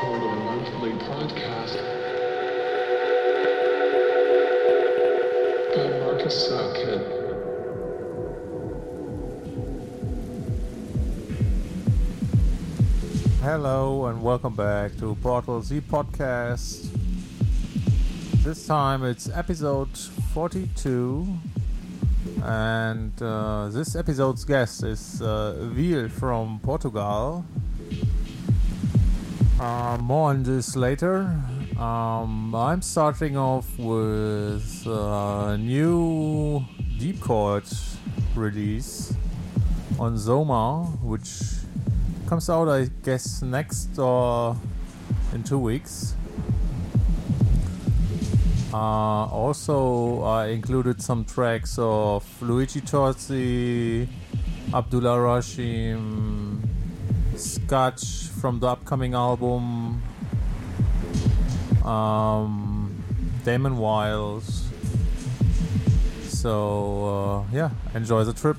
monthly podcast by Marcus Sackett. Hello and welcome back to Portal Z Podcast. This time it's episode 42, and uh, this episode's guest is uh, from Portugal. Uh, more on this later. Um, I'm starting off with a new DeepChord release on Zoma, which comes out, I guess, next or in two weeks. Uh, also, I included some tracks of Luigi Tozzi, Abdullah Rashim, Scotch from the upcoming album, um, Damon Wiles. So, uh, yeah, enjoy the trip.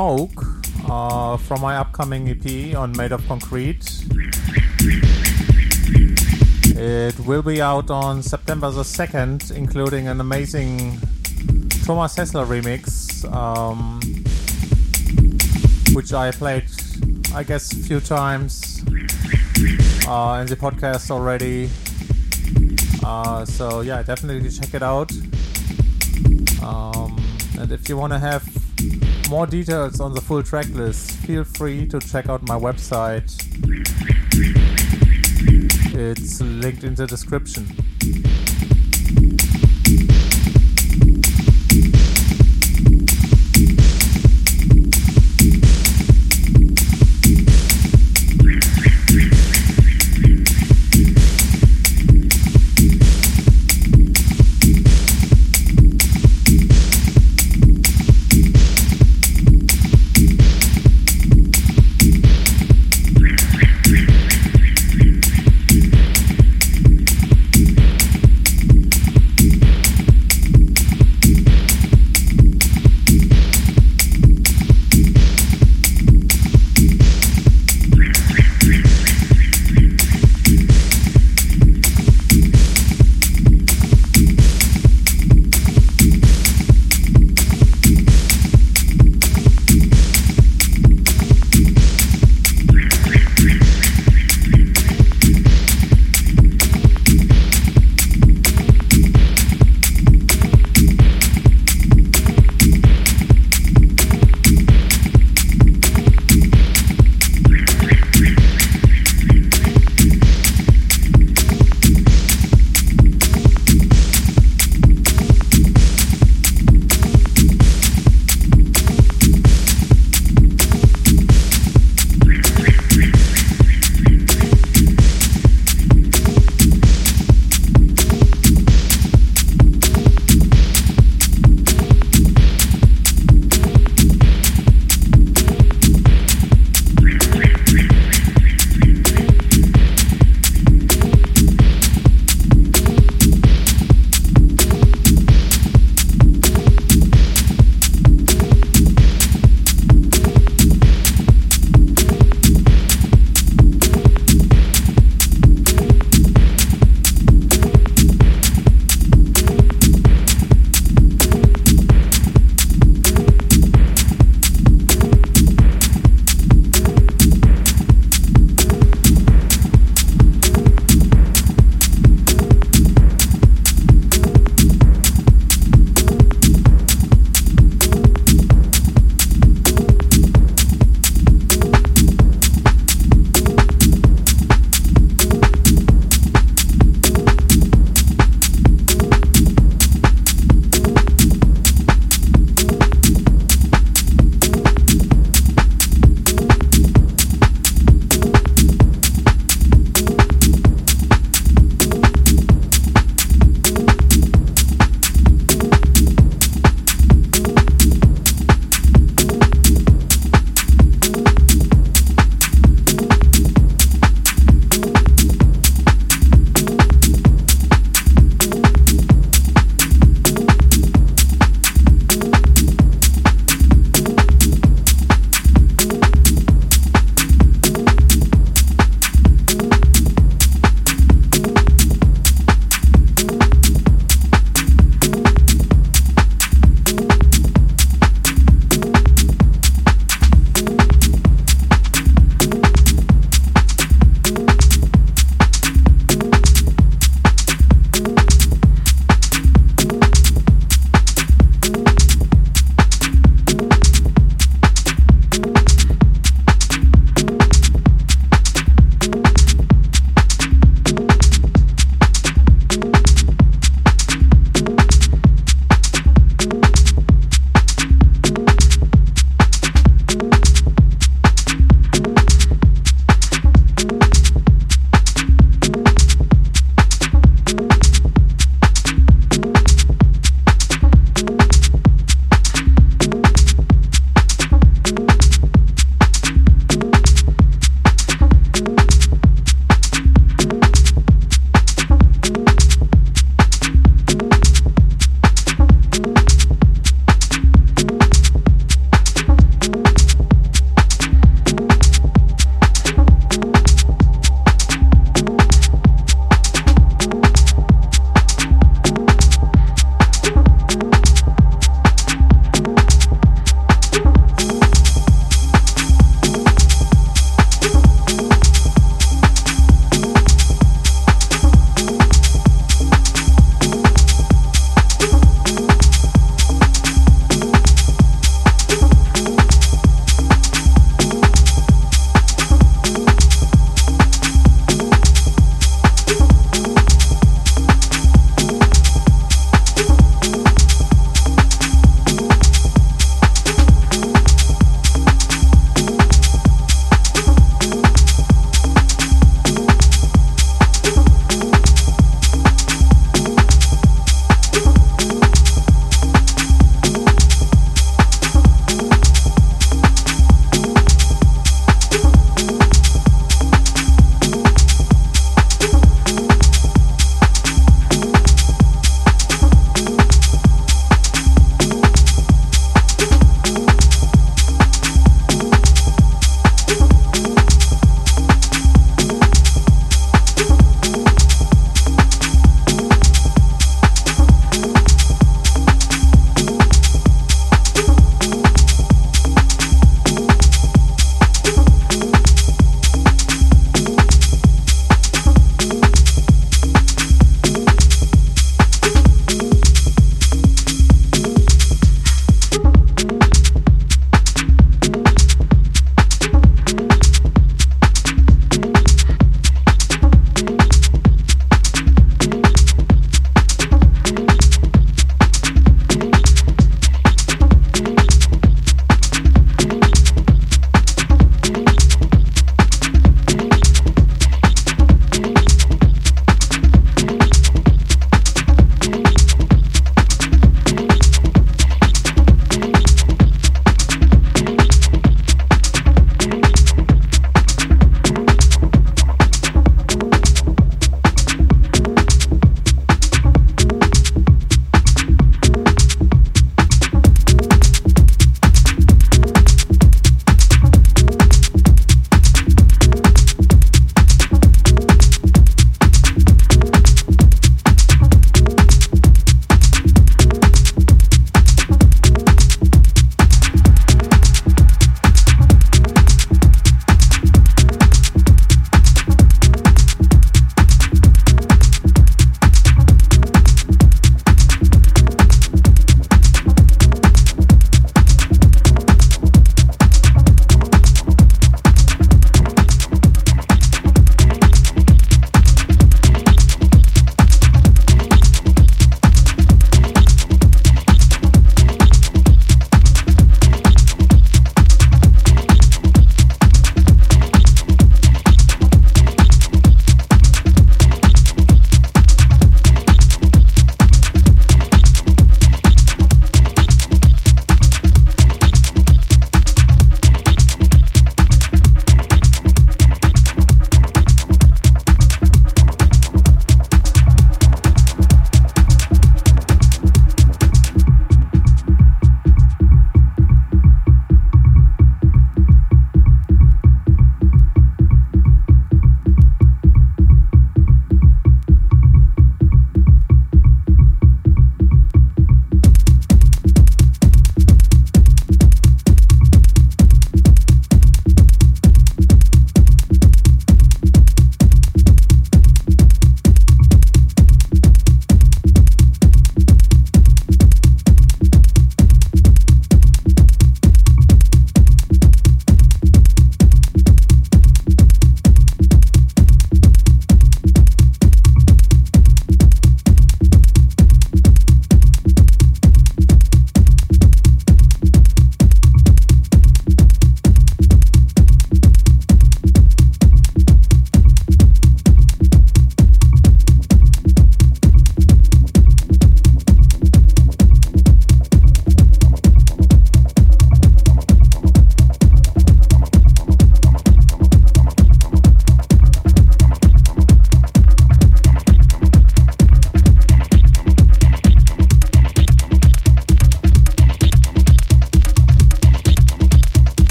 Smoke uh, from my upcoming EP on Made of Concrete. It will be out on September the 2nd, including an amazing Thomas Hessler remix, um, which I played, I guess, a few times uh, in the podcast already. Uh, so, yeah, definitely check it out. Um, and if you want to have more details on the full track list, feel free to check out my website. It's linked in the description.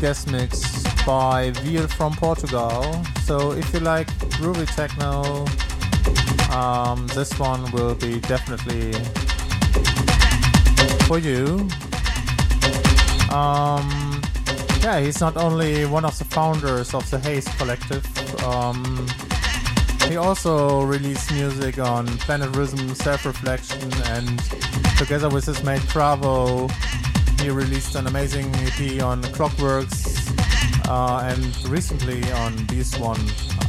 Guest mix by Veal from Portugal. So if you like groovy techno, um, this one will be definitely for you. Um, yeah, he's not only one of the founders of the Haze Collective. Um, he also released music on Planet Rhythm, Self Reflection, and together with his mate Cravo, he released an amazing EP on Clockworks uh, and recently on Beast One.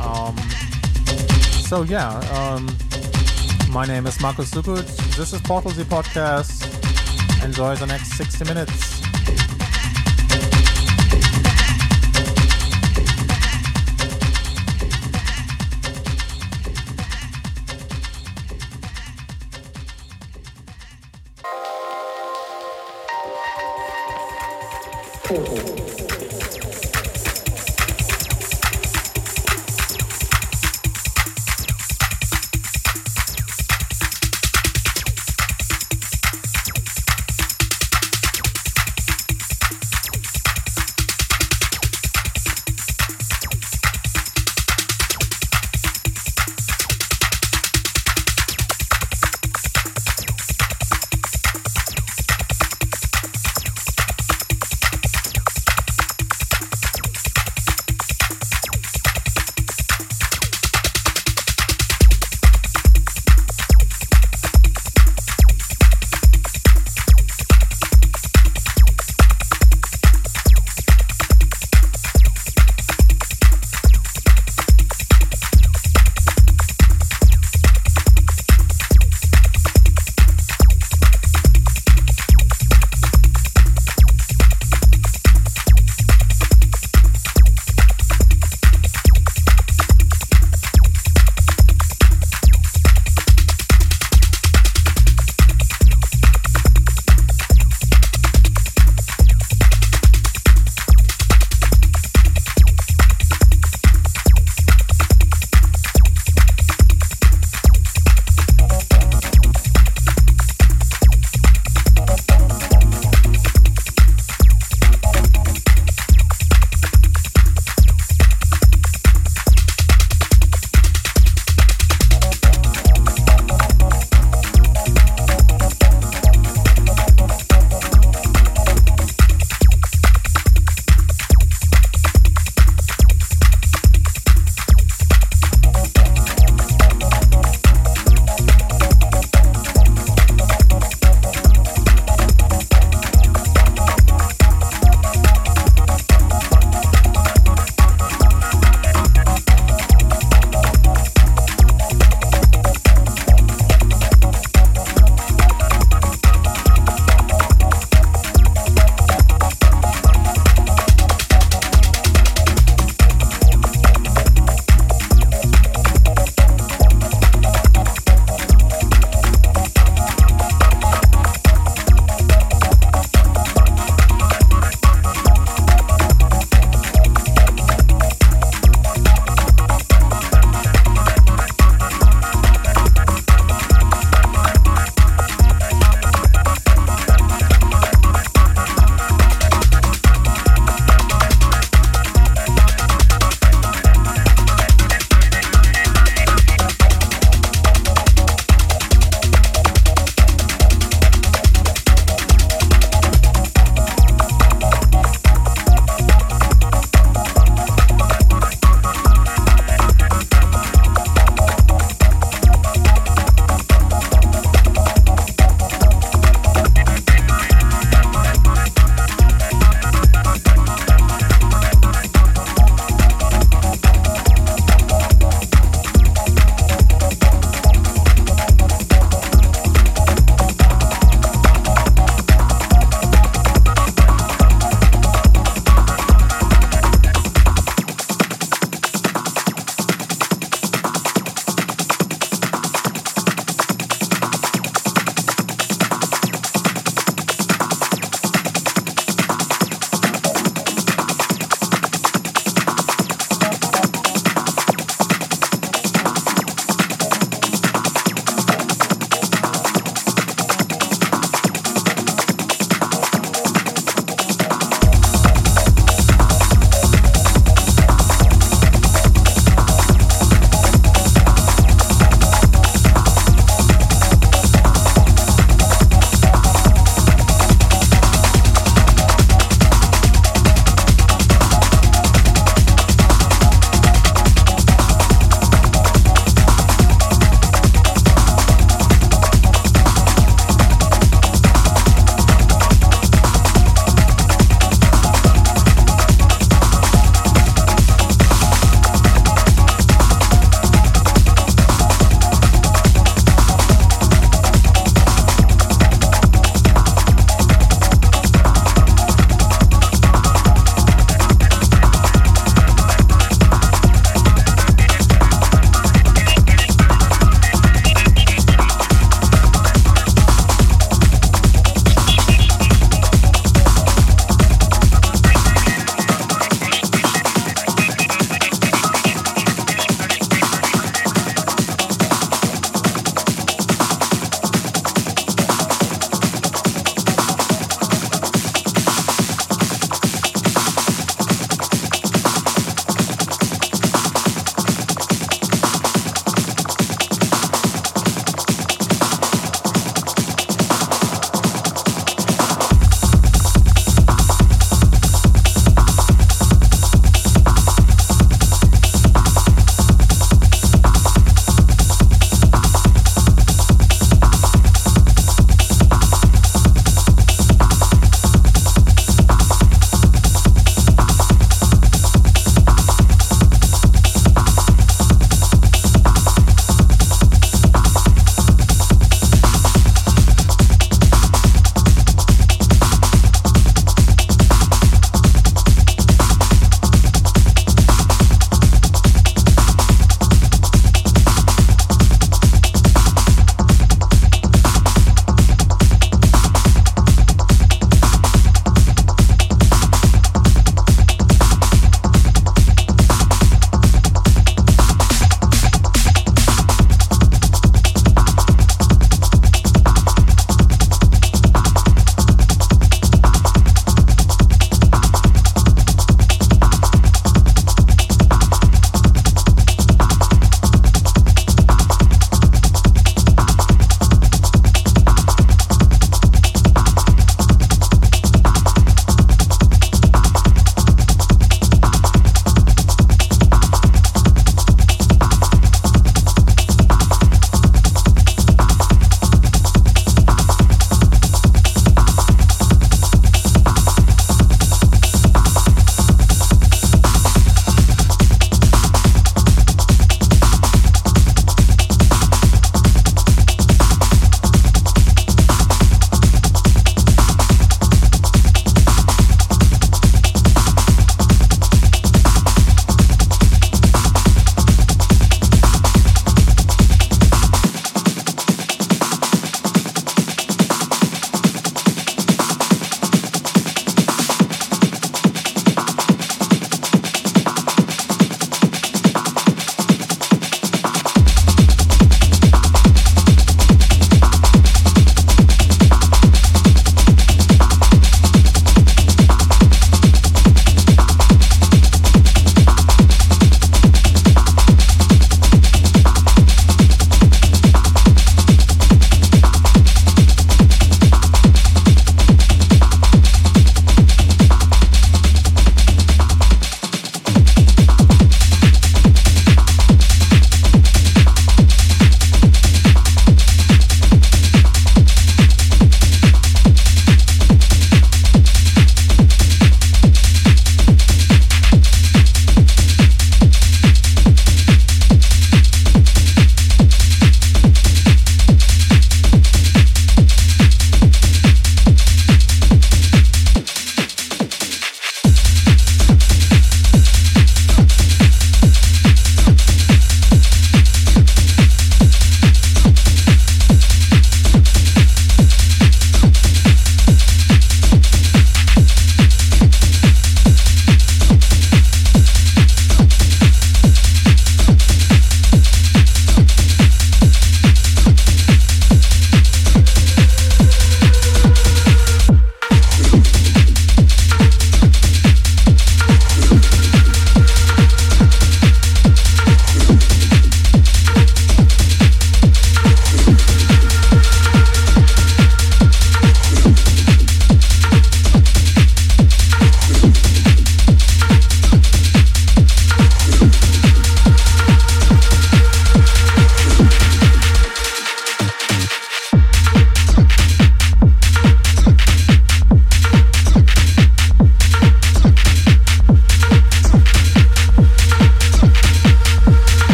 Um, so yeah, um, my name is Markus Suckut. This is Portal Z Podcast. Enjoy the next 60 minutes.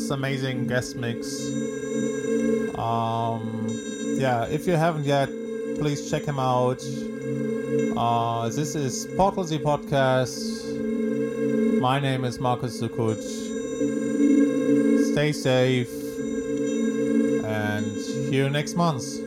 This amazing guest mix. Um, yeah, if you haven't yet, please check him out. Uh, this is Portal Z Podcast. My name is Markus Suckut. Stay safe and see you next month.